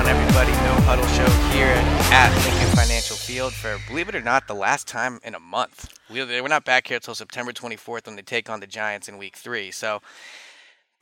on, everybody? No Huddle Show here at Lincoln Financial Field for, believe it or not, the last time in a month. We, we're not back here until September 24th when they take on the Giants in Week Three. So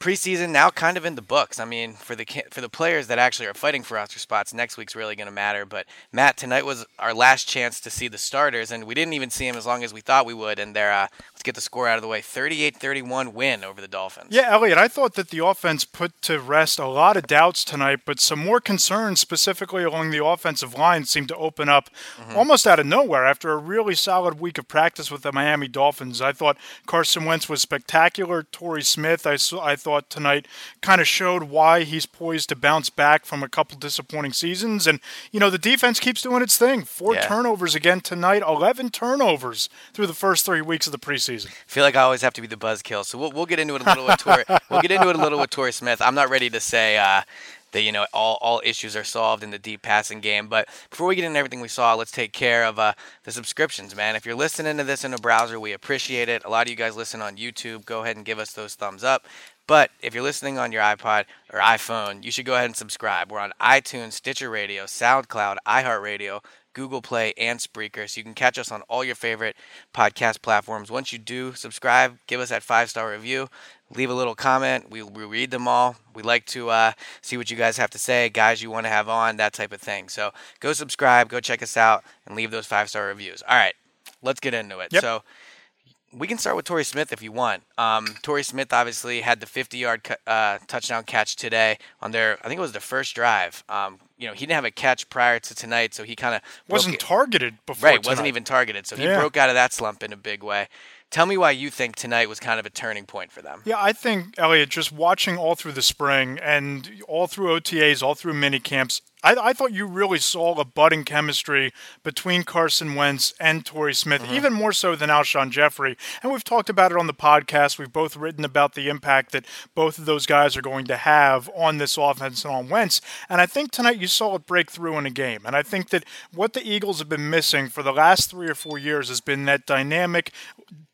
preseason now kind of in the books. I mean, for the for the players that actually are fighting for roster spots, next week's really going to matter. But Matt, tonight was our last chance to see the starters, and we didn't even see them as long as we thought we would. And they're uh, let's get the score out of the way: 38-31 win over the Dolphins. Yeah, Eliot, I thought that the offense put to rest a lot of doubts tonight, but some more concerns specifically along the offensive line seemed to open up mm-hmm. almost out of nowhere after a really solid week of practice with the Miami Dolphins. I thought Carson Wentz was spectacular. Torrey Smith, I, I thought thought tonight kind of showed why he's poised to bounce back from a couple disappointing seasons. And, you know, the defense keeps doing its thing. Four yeah. turnovers again tonight, 11 turnovers through the first three weeks of the preseason. I feel like I always have to be the buzzkill. So we'll, we'll get into it a little with Torrey. we'll get into it a little with Torrey Smith. I'm not ready to say, uh, that you know all, all issues are solved in the deep passing game. But before we get into everything we saw, let's take care of uh, the subscriptions, man. If you're listening to this in a browser, we appreciate it. A lot of you guys listen on YouTube. Go ahead and give us those thumbs up. But if you're listening on your iPod or iPhone, you should go ahead and subscribe. We're on iTunes, Stitcher Radio, SoundCloud, iHeartRadio, Google Play, and Spreaker. So you can catch us on all your favorite podcast platforms. Once you do subscribe, give us that five star review. Leave a little comment. We, we read them all. We like to uh, see what you guys have to say, guys you want to have on, that type of thing. So go subscribe, go check us out, and leave those five star reviews. All right, let's get into it. Yep. So we can start with Torrey Smith if you want. Um, Torrey Smith obviously had the 50-yard uh, touchdown catch today on their, I think it was the first drive. Um, you know, he didn't have a catch prior to tonight, so he kind of wasn't targeted before. Right, tonight. wasn't even targeted, so he yeah. broke out of that slump in a big way. Tell me why you think tonight was kind of a turning point for them. Yeah, I think Eliot, just watching all through the spring and all through OTAs, all through mini camps, I, I, thought you really saw a budding chemistry between Carson Wentz and Torrey Smith, mm-hmm. even more so than Alshon Jeffery. And we've talked about it on the podcast. We've both written about the impact that both of those guys are going to have on this offense and on Wentz. And I think tonight you saw it break through in a game. And I think that what the Eagles have been missing for the last three or four years has been that dynamic,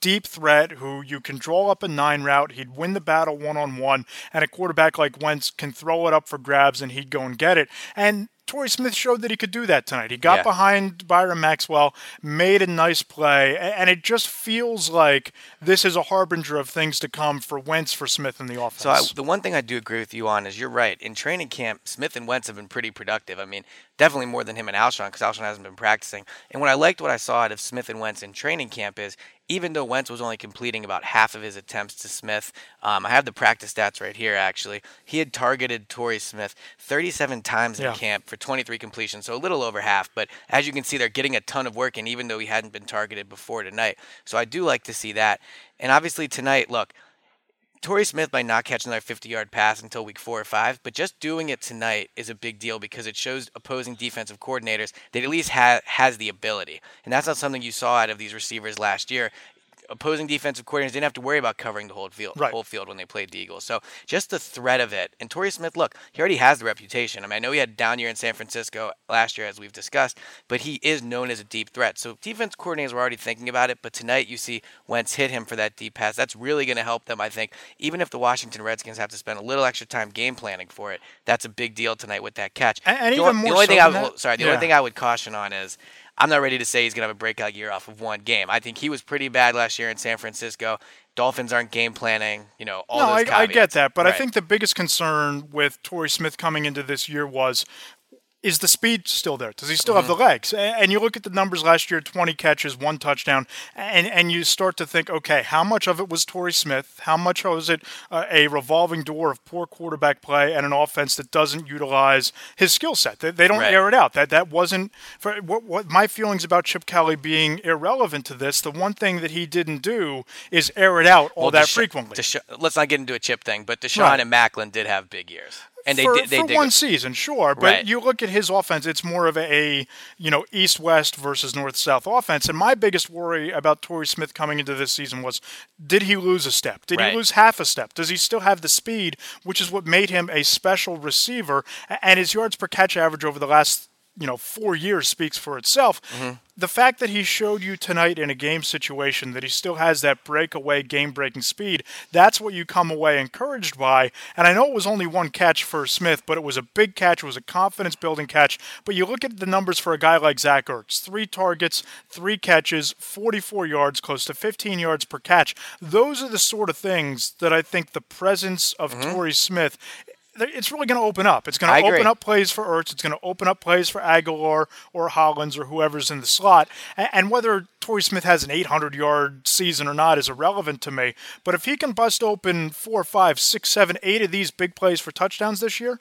deep threat who you can draw up a nine route. He'd win the battle one on one. And a quarterback like Wentz can throw it up for grabs and he'd go and get it. And Torrey Smith showed that he could do that tonight. He got yeah. behind Byron Maxwell, made a nice play, and it just feels like this is a harbinger of things to come for Wentz for Smith in the offense. So I, the one thing I do agree with you on is you're right. In training camp, Smith and Wentz have been pretty productive. I mean, definitely more than him and Alshon because Alshon hasn't been practicing. And what I liked what I saw out of Smith and Wentz in training camp is even though Wentz was only completing about half of his attempts to Smith, um, I have the practice stats right here actually. He had targeted Torrey Smith 37 times in yeah. camp for 23 completions, so a little over half. But as you can see, they're getting a ton of work and even though he hadn't been targeted before tonight. So I do like to see that. And obviously tonight, look, Torrey Smith might not catch another 50 yard pass until week four or five, but just doing it tonight is a big deal because it shows opposing defensive coordinators that at least ha- has the ability. And that's not something you saw out of these receivers last year opposing defensive coordinators didn't have to worry about covering the whole field, right. whole field when they played the Eagles. So just the threat of it. And Torrey Smith, look, he already has the reputation. I mean, I know he had down year in San Francisco last year, as we've discussed, but he is known as a deep threat. So defense coordinators were already thinking about it, but tonight you see Wentz hit him for that deep pass. That's really going to help them, I think. Even if the Washington Redskins have to spend a little extra time game planning for it, that's a big deal tonight with that catch. And, and the, even more the only so thing I that, sorry, the yeah. only thing I would caution on is I'm not ready to say he's going to have a breakout year off of one game. I think he was pretty bad last year in San Francisco. Dolphins aren't game planning, you know, all no, those I, I, get that, but right. I think the biggest concern with Torrey Smith coming into this year was is the speed still there? Does he still mm-hmm. have the legs? And you look at the numbers last year 20 catches, one touchdown, and, and you start to think, okay, how much of it was Torrey Smith? How much was it uh, a revolving door of poor quarterback play and an offense that doesn't utilize his skill set? They, they don't right. air it out. That that wasn't for what, what my feelings about Chip Kelly being irrelevant to this. The one thing that he didn't do is air it out all well, that Desha- frequently. Desha- let's not get into a Chip thing, but DeSean right. and Maclin did have big years and they for, did, they for did one season, sure. But right. you look at his offense; it's more of a, you know east west versus north south offense. And my biggest worry about Torrey Smith coming into this season was, did he lose a step? Did right. he lose half a step? Does he still have the speed, which is what made him a special receiver? And his yards per catch average over the last you know four years speaks for itself. Mm-hmm. The fact that he showed you tonight in a game situation that he still has that breakaway game breaking speed, that's what you come away encouraged by. And I know it was only one catch for Smith, but it was a big catch. It was a confidence building catch. But you look at the numbers for a guy like Zach Ertz three targets, three catches, 44 yards, close to 15 yards per catch. Those are the sort of things that I think the presence of mm-hmm. Torrey Smith it's really going to open up. It's going to open up plays for Ertz. It's going to open up plays for Agholor or Hollins or whoever's in the slot. And, whether Torrey Smith has an 800 yard season or not is irrelevant to me. But if he can bust open four, five, six, seven, eight of these big plays for touchdowns this year,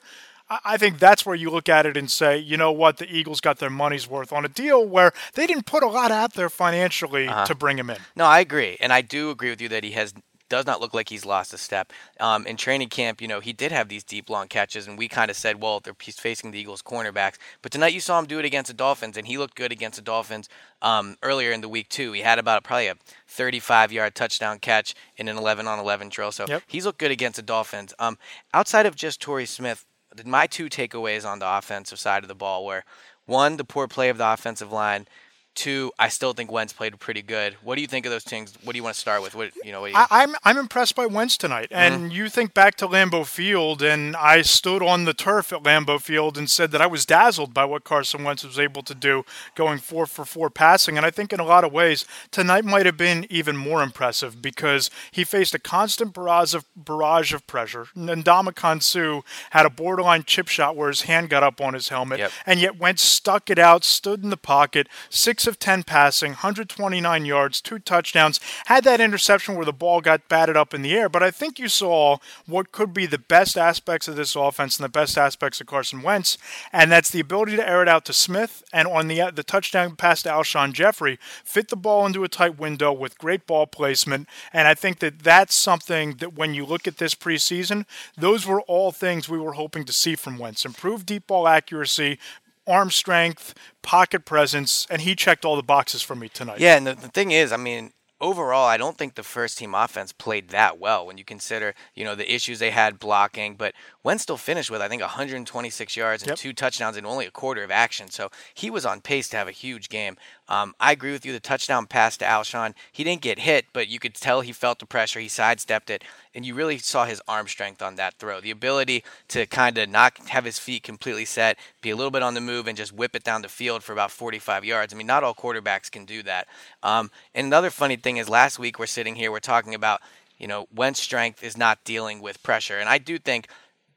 I think that's where you look at it and say, you know what, the Eagles got their money's worth on a deal where they didn't put a lot out there financially uh-huh. to bring him in. No, I agree. And I do agree with you that he has does not look like he's lost a step. Um, in training camp, you know, he did have these deep, long catches, and we kind of said, well, he's facing the Eagles' cornerbacks. But tonight you saw him do it against the Dolphins, and he looked good against the Dolphins um, earlier in the week, too. He had about probably a 35 yard touchdown catch in an 11 on 11 drill. So yep. he's looked good against the Dolphins. Um, outside of just Torrey Smith, my two takeaways on the offensive side of the ball were one, the poor play of the offensive line. Two, I still think Wentz played pretty good. What do you think of those things? What do you want to start with? What you know? You... I, am I'm, I'm impressed by Wentz tonight. And mm-hmm. you think back to Lambeau Field, and I stood on the turf at Lambeau Field and said that I was dazzled by what Carson Wentz was able to do, going four for four passing. And I think in a lot of ways tonight might have been even more impressive because he faced a constant barrage of barrage of pressure. Ndamukong Suh had a borderline chip shot where his hand got up on his helmet, yep. and yet Wentz stuck it out, stood in the pocket, six of 10 passing, 129 yards, two touchdowns. Had that interception where the ball got batted up in the air, but I think you saw what could be the best aspects of this offense and the best aspects of Carson Wentz, and that's the ability to air it out to Smith and on the the touchdown pass to Alshon Jeffery, fit the ball into a tight window with great ball placement, and I think that that's something that when you look at this preseason, those were all things we were hoping to see from Wentz. Improved deep ball accuracy, arm strength, pocket presence, and he checked all the boxes for me tonight. Yeah, and the, the thing is, I mean, overall, I don't think the first team offense played that well when you consider, you know, the issues they had blocking. But Wentz still finished with, I think, 126 yards and yep. two touchdowns in only a quarter of action. So he was on pace to have a huge game. Um, I agree with you. The touchdown pass to Alshon, he didn't get hit, but you could tell he felt the pressure. He sidestepped it, and you really saw his arm strength on that throw. The ability to kind of not have his feet completely set, be a little bit on the move, and just whip it down the field for about 45 yards. I mean, not all quarterbacks can do that. Um, and another funny thing is, last week we're sitting here, we're talking about, you know, Wentz strength is not dealing with pressure, and I do think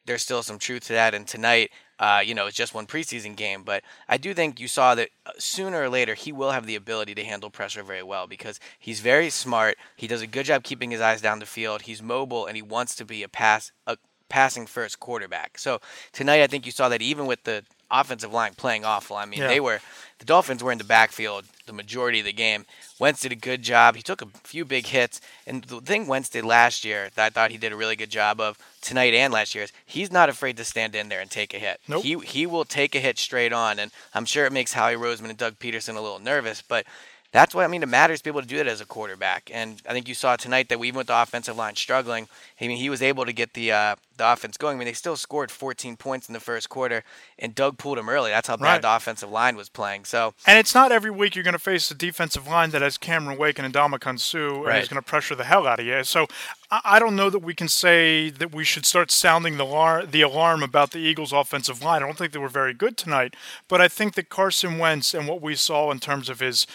there's still some truth to that. And tonight, uh, you know, it's just one preseason game, but I do think you saw that uh, sooner or later he will have the ability to handle pressure very well because he's very smart. He does a good job keeping his eyes down the field. He's mobile and he wants to be a pass a passing first quarterback. So tonight, I think you saw that even with the offensive line playing awful. I mean, yeah. they were the Dolphins were in the backfield the majority of the game. Wentz did a good job. He took a few big hits, and the thing Wentz did last year that I thought he did a really good job of tonight and last year is he's not afraid to stand in there and take a hit. Nope. He he will take a hit straight on, and I'm sure it makes Howie Roseman and Doug Pederson a little nervous, but that's why I mean it matters to be able to do that as a quarterback. And I think you saw tonight that we even with the offensive line struggling, I mean he was able to get the uh, the offense going. I mean they still scored 14 points in the first quarter, and Doug pulled him early. That's how bad right. the offensive line was playing. So and it's not every week you're going to face a defensive line that has Cameron Wake and Ndamukong Suh right. and is going to pressure the hell out of you. So I don't know that we can say that we should start sounding the alarm, the alarm about the Eagles' offensive line. I don't think they were very good tonight, but I think that Carson Wentz and what we saw in terms of his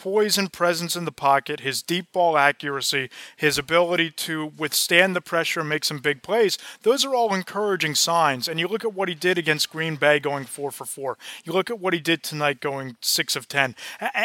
poise and presence in the pocket, his deep ball accuracy, his ability to withstand the pressure and make some big plays, those are all encouraging signs. And you look at what he did against Green Bay going four for four. You look at what he did tonight going six of 10.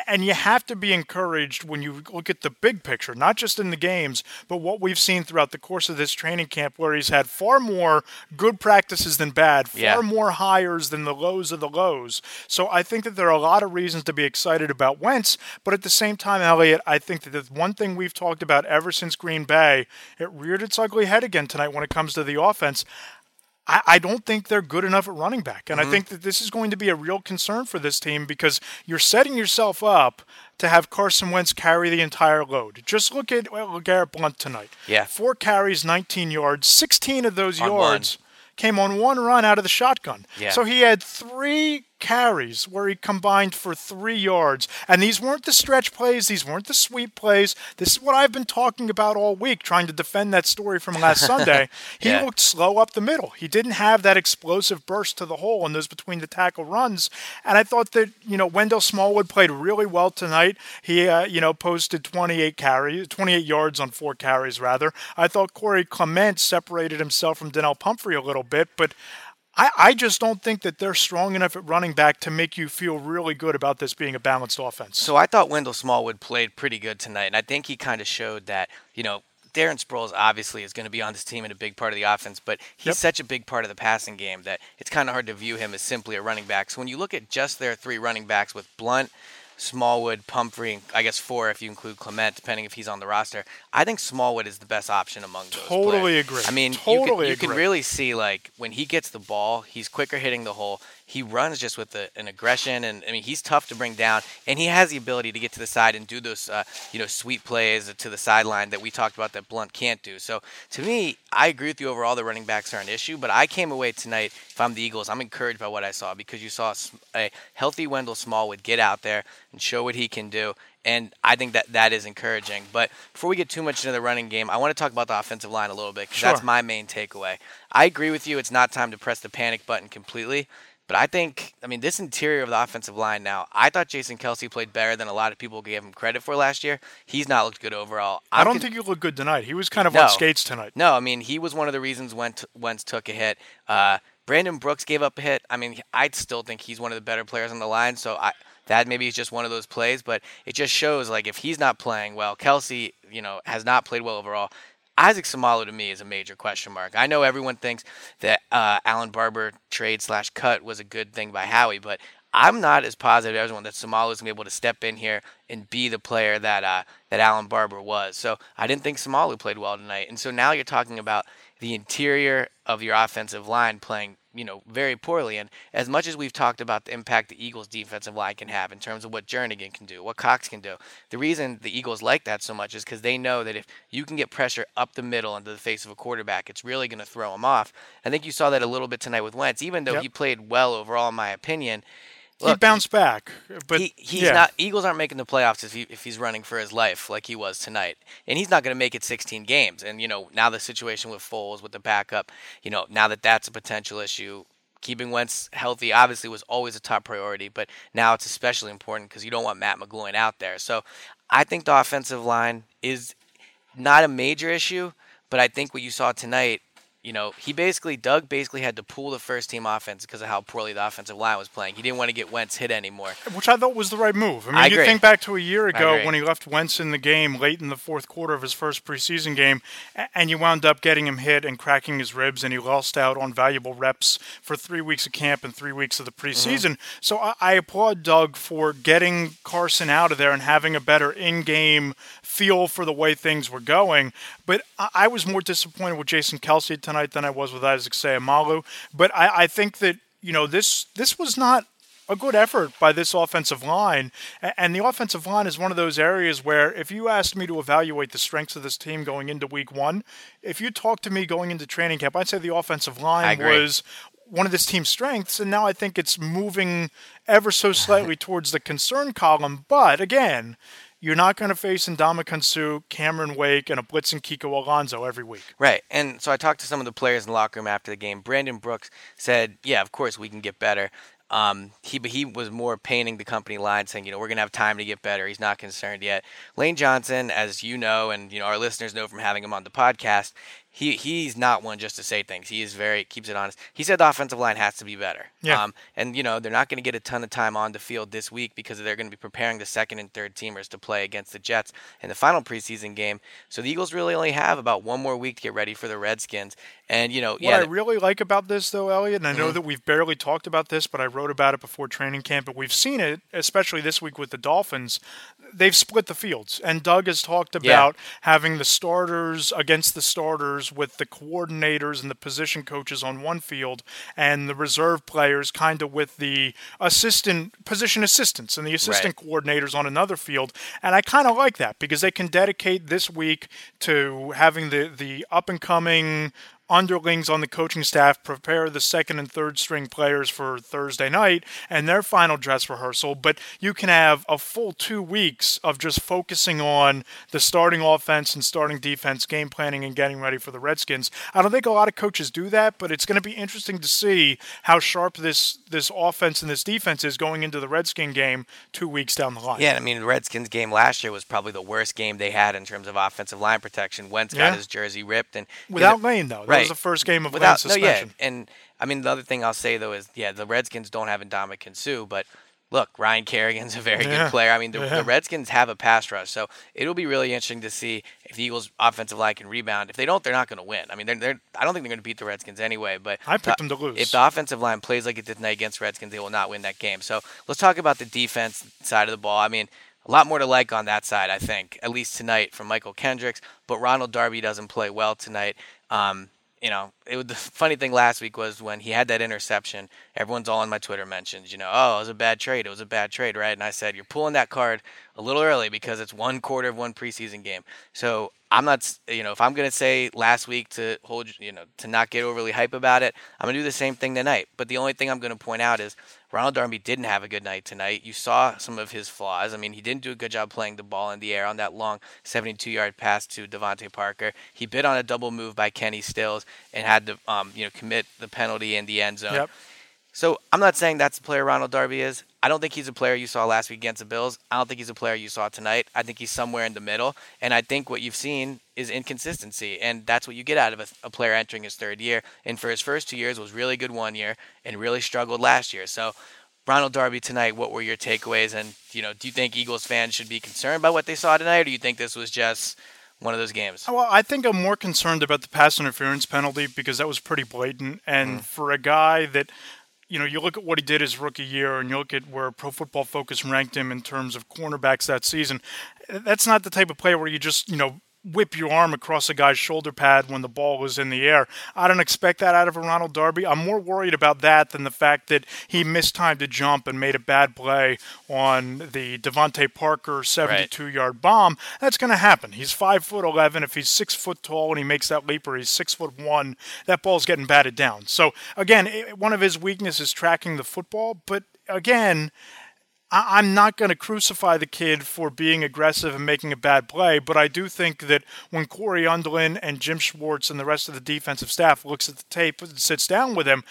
And you have to be encouraged when you look at the big picture, not just in the games, but what we've seen throughout the course of this training camp where he's had far more good practices than bad, far yeah. more hires than the lows of the lows. So I think that there are a lot of reasons to be excited about Wentz. But at the same time, Eliot, I think that the one thing we've talked about ever since Green Bay, it reared its ugly head again tonight when it comes to the offense. I, I don't think they're good enough at running back. And mm-hmm. I think that this is going to be a real concern for this team because you're setting yourself up to have Carson Wentz carry the entire load. Just look at well, Garrett Blount tonight. Yeah. Four carries, 19 yards. 16 of those on yards one. came on one run out of the shotgun. Yeah. So he had three carries where he combined for three yards. And these weren't the stretch plays, these weren't the sweep plays. This is what I've been talking about all week, trying to defend that story from last Sunday. He Yeah. looked slow up the middle. He didn't have that explosive burst to the hole in those between the tackle runs. And I thought that, you know, Wendell Smallwood played really well tonight. He, uh, you know, posted 28 carries, 28 yards on four carries, rather. I thought Corey Clement separated himself from Donnel Pumphrey a little bit, but I, I just don't think that they're strong enough at running back to make you feel really good about this being a balanced offense. So I thought Wendell Smallwood played pretty good tonight, and I think he kind of showed that, you know, Darren Sproles obviously is going to be on this team and a big part of the offense, but he's Yep. such a big part of the passing game that it's kind of hard to view him as simply a running back. So when you look at just their three running backs with Blount, Smallwood, Pumphrey, and I guess four if you include Clement, depending if he's on the roster. I think Smallwood is the best option among those. Totally players. agree. I mean, you, Totally can, you can really see like when he gets the ball, he's quicker hitting the hole. He runs just with a, an aggression, and I mean he's tough to bring down, and he has the ability to get to the side and do those, uh, you know, sweet plays to the sideline that we talked about that Blount can't do. So to me, I agree with you overall. The running backs are an issue, but I came away tonight. If I'm the Eagles, I'm encouraged by what I saw because you saw a healthy Wendell Smallwood get out there and show what he can do. And I think that that is encouraging. But before we get too much into the running game, I want to talk about the offensive line a little bit because that's my main takeaway. I agree with you. It's not time to press the panic button completely. But I think, I mean, this interior of the offensive line now, I thought Jason Kelce played better than a lot of people gave him credit for last year. He's not looked good overall. I I'm don't con- think he looked good tonight. He was kind of No. on skates tonight. no, I mean he was one of the reasons Wentz, Wentz took a hit. Uh, Brandon Brooks gave up a hit. I mean, I still think he's one of the better players on the line. So I, that maybe is just one of those plays, but it just shows like if he's not playing well, Kelce, you know, has not played well overall. Isaac Seumalo to me is a major question mark. I know everyone thinks that uh, Allen Barbre trade slash cut was a good thing by Howie, but I'm not as positive as everyone that Seumalo is going to be able to step in here and be the player that uh, that Allen Barbre was. So I didn't think Seumalo played well tonight, and so now you're talking about the interior of your offensive line playing, you know, very poorly. And as much as we've talked about the impact the Eagles' defensive line can have in terms of what Jernigan can do, what Cox can do, the reason the Eagles like that so much is because they know that if you can get pressure up the middle into the face of a quarterback, it's really going to throw him off. I think you saw that a little bit tonight with Wentz, even though Yep. he played well overall, in my opinion. He bounced back, but he, he's yeah. not. Eagles aren't making the playoffs if, he, if he's running for his life like he was tonight, and he's not going to make it 16 games. And you know now the situation with Foles with the backup, you know now that that's a potential issue. Keeping Wentz healthy obviously was always a top priority, but now it's especially important because you don't want Matt McGloin out there. So I think the offensive line is not a major issue, but I think what you saw tonight, you know, he basically Doug basically had to pull the first team offense because of how poorly the offensive line was playing. He didn't want to get Wentz hit anymore. which I thought was the right move. I mean, I you think back to a year ago when he left Wentz in the game late in the fourth quarter of his first preseason game, and you wound up getting him hit and cracking his ribs, and he lost out on valuable reps for three weeks of camp and three weeks of the preseason. Mm-hmm. So I, I applaud Doug for getting Carson out of there and having a better in-game feel for the way things were going. But I, I was more disappointed with Jason Kelce tonight than I was with Isaac Seumalo. But I, I think that you know this this was not a good effort by this offensive line. And the offensive line is one of those areas where if you asked me to evaluate the strengths of this team going into week one, if you talked to me going into training camp, I'd say the offensive line was one of this team's strengths. And now I think it's moving ever so slightly towards the concern column. But again, you're not going to face Indama Suh, Cameron Wake, and a blitzing Kiko Alonso every week. Right. And so I talked to some of the players in the locker room after the game. Brandon Brooks said, "Yeah, of course we can get better." Um, he he was more painting the company line, saying, "You know, we're gonna have time to get better." He's not concerned yet. Lane Johnson, as you know, and you know our listeners know from having him on the podcast, he he's not one just to say things. He is very keeps it honest. He said the offensive line has to be better. Yeah. Um, and you know they're not going to get a ton of time on the field this week because they're going to be preparing the second and third teamers to play against the Jets in the final preseason game. So the Eagles really only have about one more week to get ready for the Redskins. And you know, What yeah, I really like about this, though, Eliot, and I Mm-hmm. know that we've barely talked about this, but I wrote about it before training camp, but we've seen it, especially this week with the Dolphins. They've split the fields, and Doug has talked about having the starters against the starters with the coordinators and the position coaches on one field, and the reserve players kind of with the assistant position assistants and the assistant coordinators on another field. And I kind of like that because they can dedicate this week to having the the up and coming underlings on the coaching staff prepare the second and third string players for Thursday night and their final dress rehearsal, but you can have a full two weeks of just focusing on the starting offense and starting defense, game planning, and getting ready for the Redskins. I don't think a lot of coaches do that, but it's going to be interesting to see how sharp this this offense and this defense is going into the Redskin game two weeks down the line. Yeah, I mean the Redskins game last year was probably the worst game they had in terms of offensive line protection. Wentz Yeah. got his jersey ripped and Without Lane, though. That Right. was the first game of without no, yeah, and I mean the other thing I'll say though is yeah, the Redskins don't have Ndamukong Suh, but look, Ryan Kerrigan's a very Yeah. good player. I mean the, Yeah. the Redskins have a pass rush, so it'll be really interesting to see if the Eagles' offensive line can rebound. If they don't, they're not going to win. I mean they're, they're I don't think they're going to beat the Redskins anyway. But I picked the- them to lose. If the offensive line plays like it did tonight against Redskins, they will not win that game. So let's talk about the defense side of the ball. I mean. A lot more to like on that side, I think, at least tonight from Mychal Kendricks. But Ronald Darby doesn't play well tonight. Um, you know, it the funny thing last week was when he had that interception. Everyone's all on my Twitter mentions, you know, oh, it was a bad trade. It was a bad trade, right? And I said, you're pulling that card a little early because it's one quarter of one preseason game. So I'm not, you know, if I'm gonna say last week to hold, you know, to not get overly hype about it, I'm gonna do the same thing tonight. But the only thing I'm gonna point out is Ronald Darby didn't have a good night tonight. You saw some of his flaws. I mean, he didn't do a good job playing the ball in the air on that long 72-yard pass to DeVante Parker. He bit on a double move by Kenny Stills and had to, um, you know, commit the penalty in the end zone. Yep. So I'm not saying that's the player Ronald Darby is. I don't think he's a player you saw last week against the Bills. I don't think he's a player you saw tonight. I think he's somewhere in the middle. And I think what you've seen is inconsistency. And that's what you get out of a, a player entering his third year. And for his first two years was really good one year and really struggled last year. So Ronald Darby tonight, what were your takeaways? And, you know, do you think Eagles fans should be concerned by what they saw tonight? Or do you think this was just one of those games? Well, I think I'm more concerned about the pass interference penalty because that was pretty blatant. And Mm. for a guy that, you know, you look at what he did his rookie year and you look at where Pro Football Focus ranked him in terms of cornerbacks that season, that's not the type of player where you just, you know, whip your arm across a guy's shoulder pad when the ball is in the air. I don't expect that out of a Ronald Darby. I'm more worried about that than the fact that he missed time to jump and made a bad play on the DeVante Parker 72 yard bomb. That's going to happen. He's five foot 11. If he's six foot tall and he makes that leap, or he's six foot one, that ball's getting batted down. So again, one of his weaknesses is tracking the football, but again. I- I'm not going to crucify the kid for being aggressive and making a bad play, but I do think that when Cory Undlin and Jim Schwartz and the rest of the defensive staff looks at the tape and sits down with him,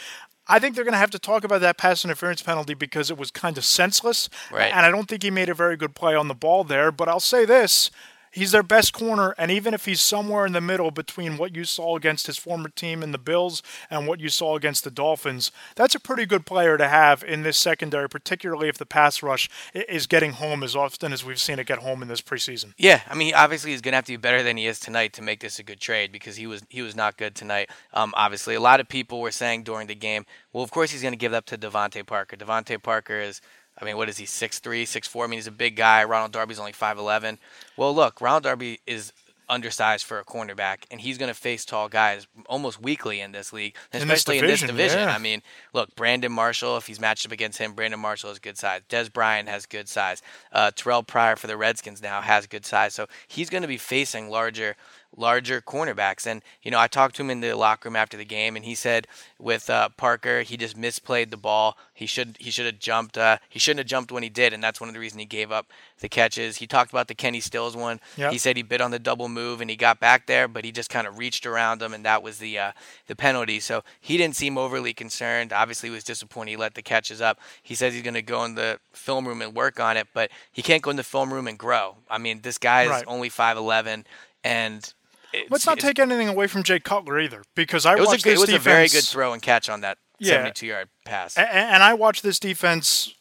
I think they're going to have to talk about that pass interference penalty because it was kind of senseless. Right. And I don't think he made a very good play on the ball there. But I'll say this. He's their best corner, and even if he's somewhere in the middle between what you saw against his former team in the Bills and what you saw against the Dolphins, that's a pretty good player to have in this secondary, particularly if the pass rush is getting home as often as we've seen it get home in this preseason. Yeah, I mean, obviously he's gonna have to be better than he is tonight to make this a good trade because he was he was not good tonight. Um, obviously, a lot of people were saying during the game, well, of course he's gonna give up to DeVante Parker. DeVante Parker is, I mean, what is he, 6'3", 6'4"? I mean, he's a big guy. Ronald Darby's only five eleven. Well, look, Ronald Darby is undersized for a cornerback, and he's going to face tall guys almost weekly in this league, In this especially in this division, division. yeah. I mean, look, Brandon Marshall, if he's matched up against him, Brandon Marshall has good size. Dez Bryant has good size. Uh, Terrelle Pryor for the Redskins now has good size. So he's going to be facing larger larger cornerbacks. And, you know, I talked to him in the locker room after the game, and he said with uh, Parker, he just misplayed the ball. He should he should have jumped. Uh, he shouldn't have jumped when he did, and that's one of the reasons he gave up the catches. He talked about the Kenny Stills one. Yep. He said he bit on the double move and he got back there, but he just kind of reached around him, and that was the uh, the penalty. So he didn't seem overly concerned. Obviously, he was disappointed he let the catches up. He says he's going to go in the film room and work on it, but he can't go in the film room and grow. I mean, this guy is Right. only five eleven, and it's, Let's not take anything away from Jay Cutler either, because I It was a watched good, this it was defense. a very good throw and catch on that Yeah. 72 yard pass. A- a- And I watched this defense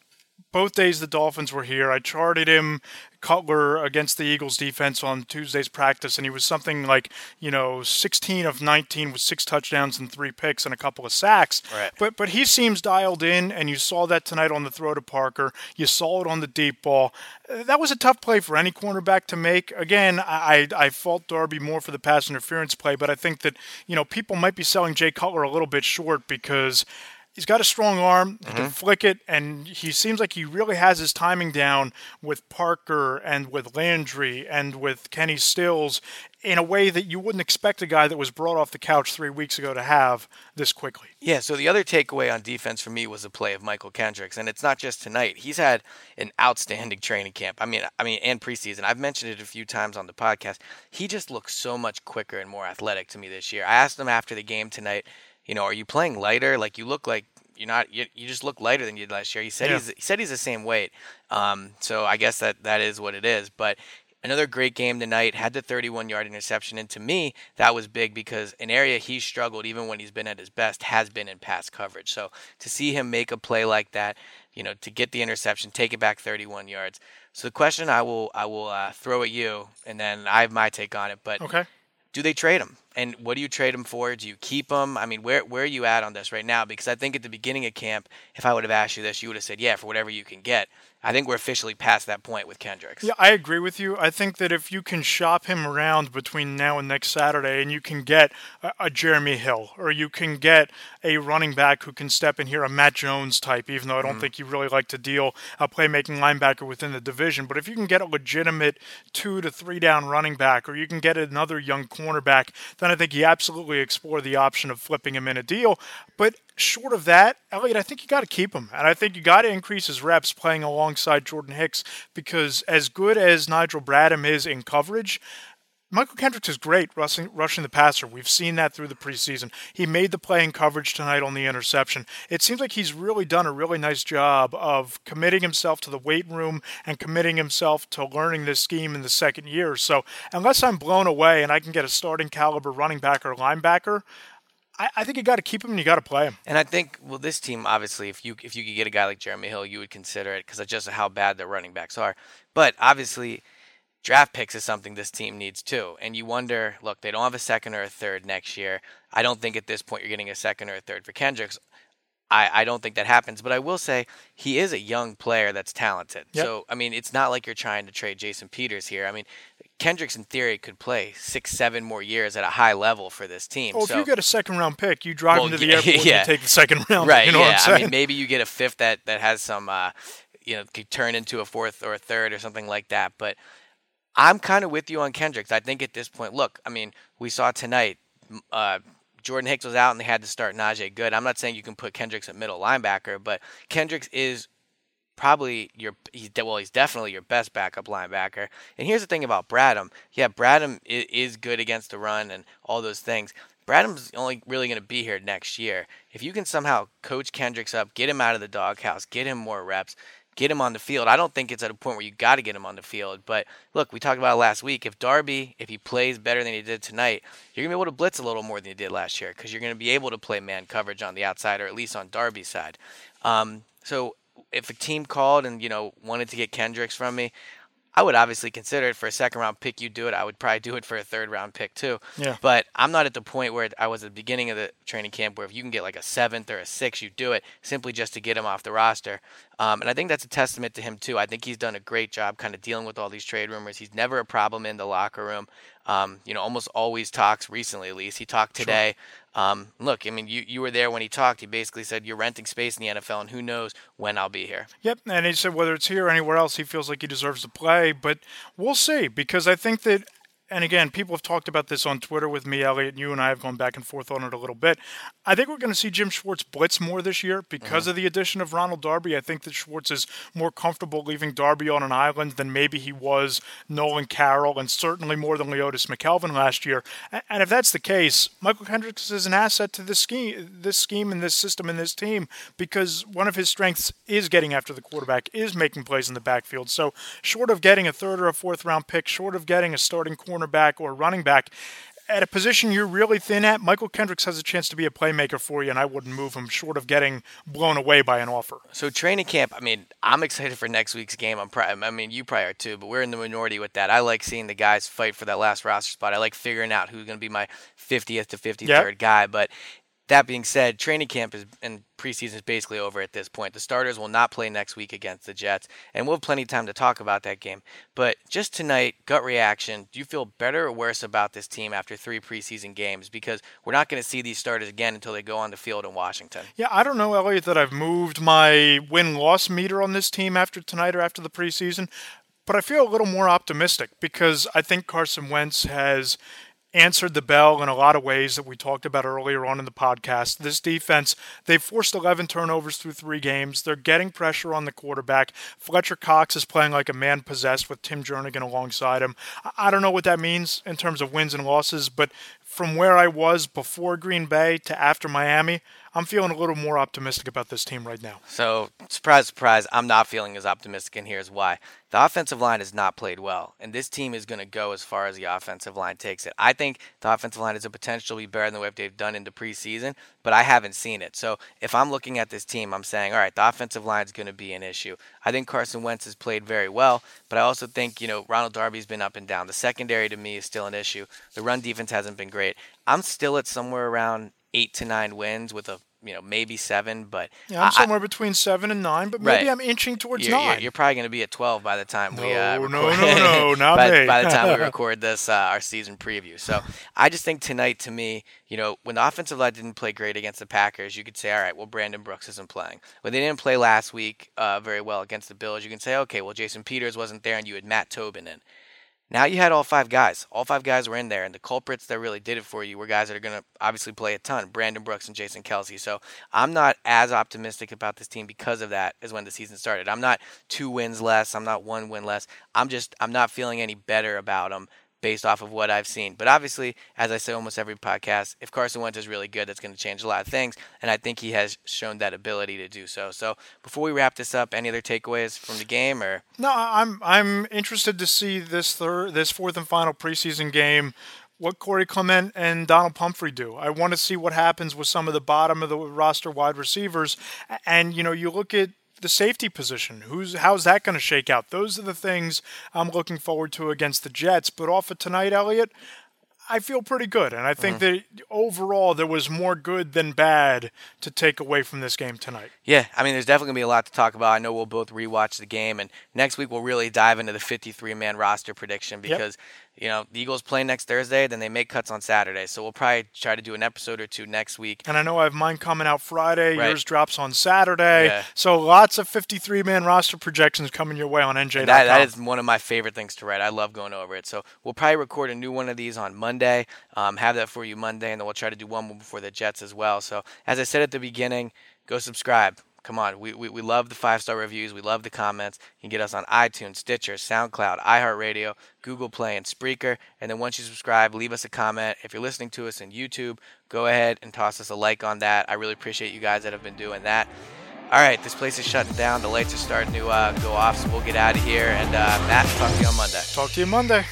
both days the Dolphins were here. I charted him Cutler against the Eagles defense on Tuesday's practice, and he was something like, you know, 16 of 19 with six touchdowns and three picks and a couple of sacks. Right. But but he seems dialed in, and you saw that tonight on the throw to Parker. You saw it on the deep ball. That was a tough play for any cornerback to make. Again, I, I I fault Darby more for the pass interference play, but I think that you know people might be selling Jay Cutler a little bit short because he's got a strong arm. He mm-hmm. can flick it, and he seems like he really has his timing down with Parker and with Landry and with Kenny Stills in a way that you wouldn't expect a guy that was brought off the couch three weeks ago to have this quickly. Yeah, so the other takeaway on defense for me was the play of Mychal Kendricks, and it's not just tonight. He's had an outstanding training camp. I mean, I mean, and preseason. I've mentioned it a few times on the podcast. He just looks so much quicker and more athletic to me this year. I asked him after the game tonight you know, are you playing lighter? Like you look like you're not. You, you just look lighter than you did last year. He said yeah. he's he said he's the same weight. Um, so I guess that that is what it is. But another great game tonight. Had the 31 yard interception, and to me that was big because an area he's struggled even when he's been at his best has been in pass coverage. So to see him make a play like that, you know, to get the interception, take it back 31 yards. So the question I will I will uh, throw at you, and then I have my take on it. But okay do they trade him? And what do you trade them for? Do you keep them? I mean, where where are you at on this right now? Because I think at the beginning of camp, if I would have asked you this, you would have said, yeah, for whatever you can get. I think we're officially past that point with Kendricks. Yeah, I agree with you. I think that if you can shop him around between now and next Saturday and you can get a, a, Jeremy Hill or you can get a running back who can step in here, a Matt Jones type, even though I don't mm think you really like to deal a playmaking linebacker within the division. But if you can get a legitimate two to three down running back or you can get another young cornerback, then I think you absolutely explore the option of flipping him in a deal. But short of that, Eliot, I think you got to keep him. And I think you got to increase his reps playing alongside Jordan Hicks because as good as Nigel Bradham is in coverage, Mychal Kendricks is great rushing, rushing the passer. We've seen that through the preseason. He made the play in coverage tonight on the interception. It seems like he's really done a really nice job of committing himself to the weight room and committing himself to learning this scheme in the second year. So, unless I'm blown away and I can get a starting caliber running back or linebacker, I, I think you got to keep him and you got to play him. And I think, well, this team obviously, if you if you could get a guy like Jeremy Hill, you would consider it because of just how bad their running backs are. But obviously, draft picks is something this team needs too. And you wonder, look, they don't have a second or a third next year. I don't think at this point you're getting a second or a third for Kendricks. I, I don't think that happens, but I will say he is a young player that's talented. Yep. So I mean, it's not like you're trying to trade Jason Peters here. I mean, Kendricks in theory could play six, seven more years at a high level for this team. Oh, so, if you get a second round pick, you drive well, into the airport yeah. and take the second round. Right. You know yeah. i mean, maybe you get a fifth that that has some, uh, you know, could turn into a fourth or a third or something like that. But I'm kind of with you on Kendricks. I think at this point, look, I mean, we saw tonight. Uh, Jordan Hicks was out and they had to start Najee Goode. I'm not saying you can put Kendricks at middle linebacker, but Kendricks is probably your he's well he's definitely your best backup linebacker. And here's the thing about Bradham. Yeah, Bradham is good against the run and all those things. Bradham's only really going to be here next year. If you can somehow coach Kendricks up, get him out of the doghouse, get him more reps, get him on the field. I don't think it's at a point where you got to get him on the field. But look, we talked about it last week. If Darby, if he plays better than he did tonight, you're gonna be able to blitz a little more than you did last year because you're gonna be able to play man coverage on the outside or at least on Darby's side. Um, so if a team called and you know wanted to get Kendricks from me, I would obviously consider it for a second round pick. You do it. I would probably do it for a third round pick too. Yeah. But I'm not at the point where I was at the beginning of the training camp where if you can get like a seventh or a sixth, you do it simply just to get him off the roster. Um, and I think that's a testament to him too. I think he's done a great job kind of dealing with all these trade rumors. He's never a problem in the locker room. Um, you know, almost always talks recently at least. He talked today. Um, look, I mean, you, you were there when he talked. He basically said, You're renting space in the NFL, and who knows when I'll be here. Yep. And he said, whether it's here or anywhere else, he feels like he deserves to play. But we'll see, because I think that and again, people have talked about this on Twitter with me, Eliot. You and I have gone back and forth on it a little bit. I think we're going to see Jim Schwartz blitz more this year because mm-hmm. of the addition of Ronald Darby. I think that Schwartz is more comfortable leaving Darby on an island than maybe he was Nolan Carroll, and certainly more than Leodis McKelvin last year. And if that's the case, Mychal Kendricks is an asset to this scheme, this scheme, and this system, and this team because one of his strengths is getting after the quarterback, is making plays in the backfield. So, short of getting a third or a fourth round pick, short of getting a starting corner cornerback or running back, at a position you're really thin at, Mychal Kendricks has a chance to be a playmaker for you, and I wouldn't move him short of getting blown away by an offer. So training camp, I mean, I'm excited for next week's game. I'm, pri- I mean, you probably are too, but we're in the minority with that. I like seeing the guys fight for that last roster spot. I like figuring out who's going to be my 50th to 53rd yep. guy. But that being said, training camp is and preseason is basically over at this point. The starters will not play next week against the Jets, and we'll have plenty of time to talk about that game. But just tonight, gut reaction: Do you feel better or worse about this team after three preseason games? Because we're not going to see these starters again until they go on the field in Washington. Yeah, I don't know, Eliot, that I've moved my win-loss meter on this team after tonight or after the preseason, but I feel a little more optimistic because I think Carson Wentz has answered the bell in a lot of ways that we talked about earlier on in the podcast. This defense, they've forced 11 turnovers through three games. They're getting pressure on the quarterback. Fletcher Cox is playing like a man possessed with Tim Jernigan alongside him. I don't know what that means in terms of wins and losses, but from where I was before Green Bay to after Miami, I'm feeling a little more optimistic about this team right now. So, surprise, surprise, I'm not feeling as optimistic, and here's why. The offensive line has not played well, and this team is going to go as far as the offensive line takes it. I think the offensive line has a potential to be better than what they've done in the preseason, but I haven't seen it. So, if I'm looking at this team, I'm saying, all right, the offensive line is going to be an issue. I think Carson Wentz has played very well, but I also think, you know, Ronald Darby's been up and down. The secondary to me is still an issue. The run defense hasn't been great. I'm still at somewhere around eight to nine wins with a you know maybe seven, but yeah, I'm somewhere between seven and nine, but maybe right. I'm inching towards you're, 9 You're, you're probably going to be at twelve by the time no, we uh, no, no, no, not by, me. by the time we record this uh, our season preview. So I just think tonight, to me, you know, when the offensive line didn't play great against the Packers, you could say, all right, well, Brandon Brooks isn't playing. When they didn't play last week uh, very well against the Bills, you can say, okay, well, Jason Peters wasn't there, and you had Matt Tobin in. Now you had all five guys. All five guys were in there, and the culprits that really did it for you were guys that are going to obviously play a ton Brandon Brooks and Jason Kelce. So I'm not as optimistic about this team because of that as when the season started. I'm not two wins less. I'm not one win less. I'm just, I'm not feeling any better about them based off of what I've seen. But obviously, as I say almost every podcast, if Carson Wentz is really good, that's going to change a lot of things, and I think he has shown that ability to do so. So before we wrap this up, any other takeaways from the game or? No, I'm I'm interested to see this third, this fourth and final preseason game. What Corey Clement and Donald Pumphrey do. I want to see what happens with some of the bottom of the roster wide receivers. And you know, you look at the safety position. Who's how's that going to shake out? Those are the things I'm looking forward to against the Jets. But off of tonight, Eliot, I feel pretty good, and I think mm-hmm. that overall there was more good than bad to take away from this game tonight. Yeah, I mean, there's definitely gonna be a lot to talk about. I know we'll both rewatch the game, and next week we'll really dive into the 53-man roster prediction because you know, the Eagles play next Thursday, then they make cuts on Saturday. So we'll probably try to do an episode or two next week. And I know I have mine coming out Friday. Right. Yours drops on Saturday. Yeah. So lots of 53 man roster projections coming your way on NJ.com. That, that is one of my favorite things to write. I love going over it. So we'll probably record a new one of these on Monday, um, have that for you Monday, and then we'll try to do one more before the Jets as well. So as I said at the beginning, go subscribe. Come on, we, we, we love the five star reviews. We love the comments. You can get us on iTunes, Stitcher, SoundCloud, iHeartRadio, Google Play, and Spreaker. And then once you subscribe, leave us a comment. If you're listening to us on YouTube, go ahead and toss us a like on that. I really appreciate you guys that have been doing that. All right, this place is shutting down. The lights are starting to uh, go off, so we'll get out of here. And uh, Matt, talk to you on Monday. Talk to you Monday.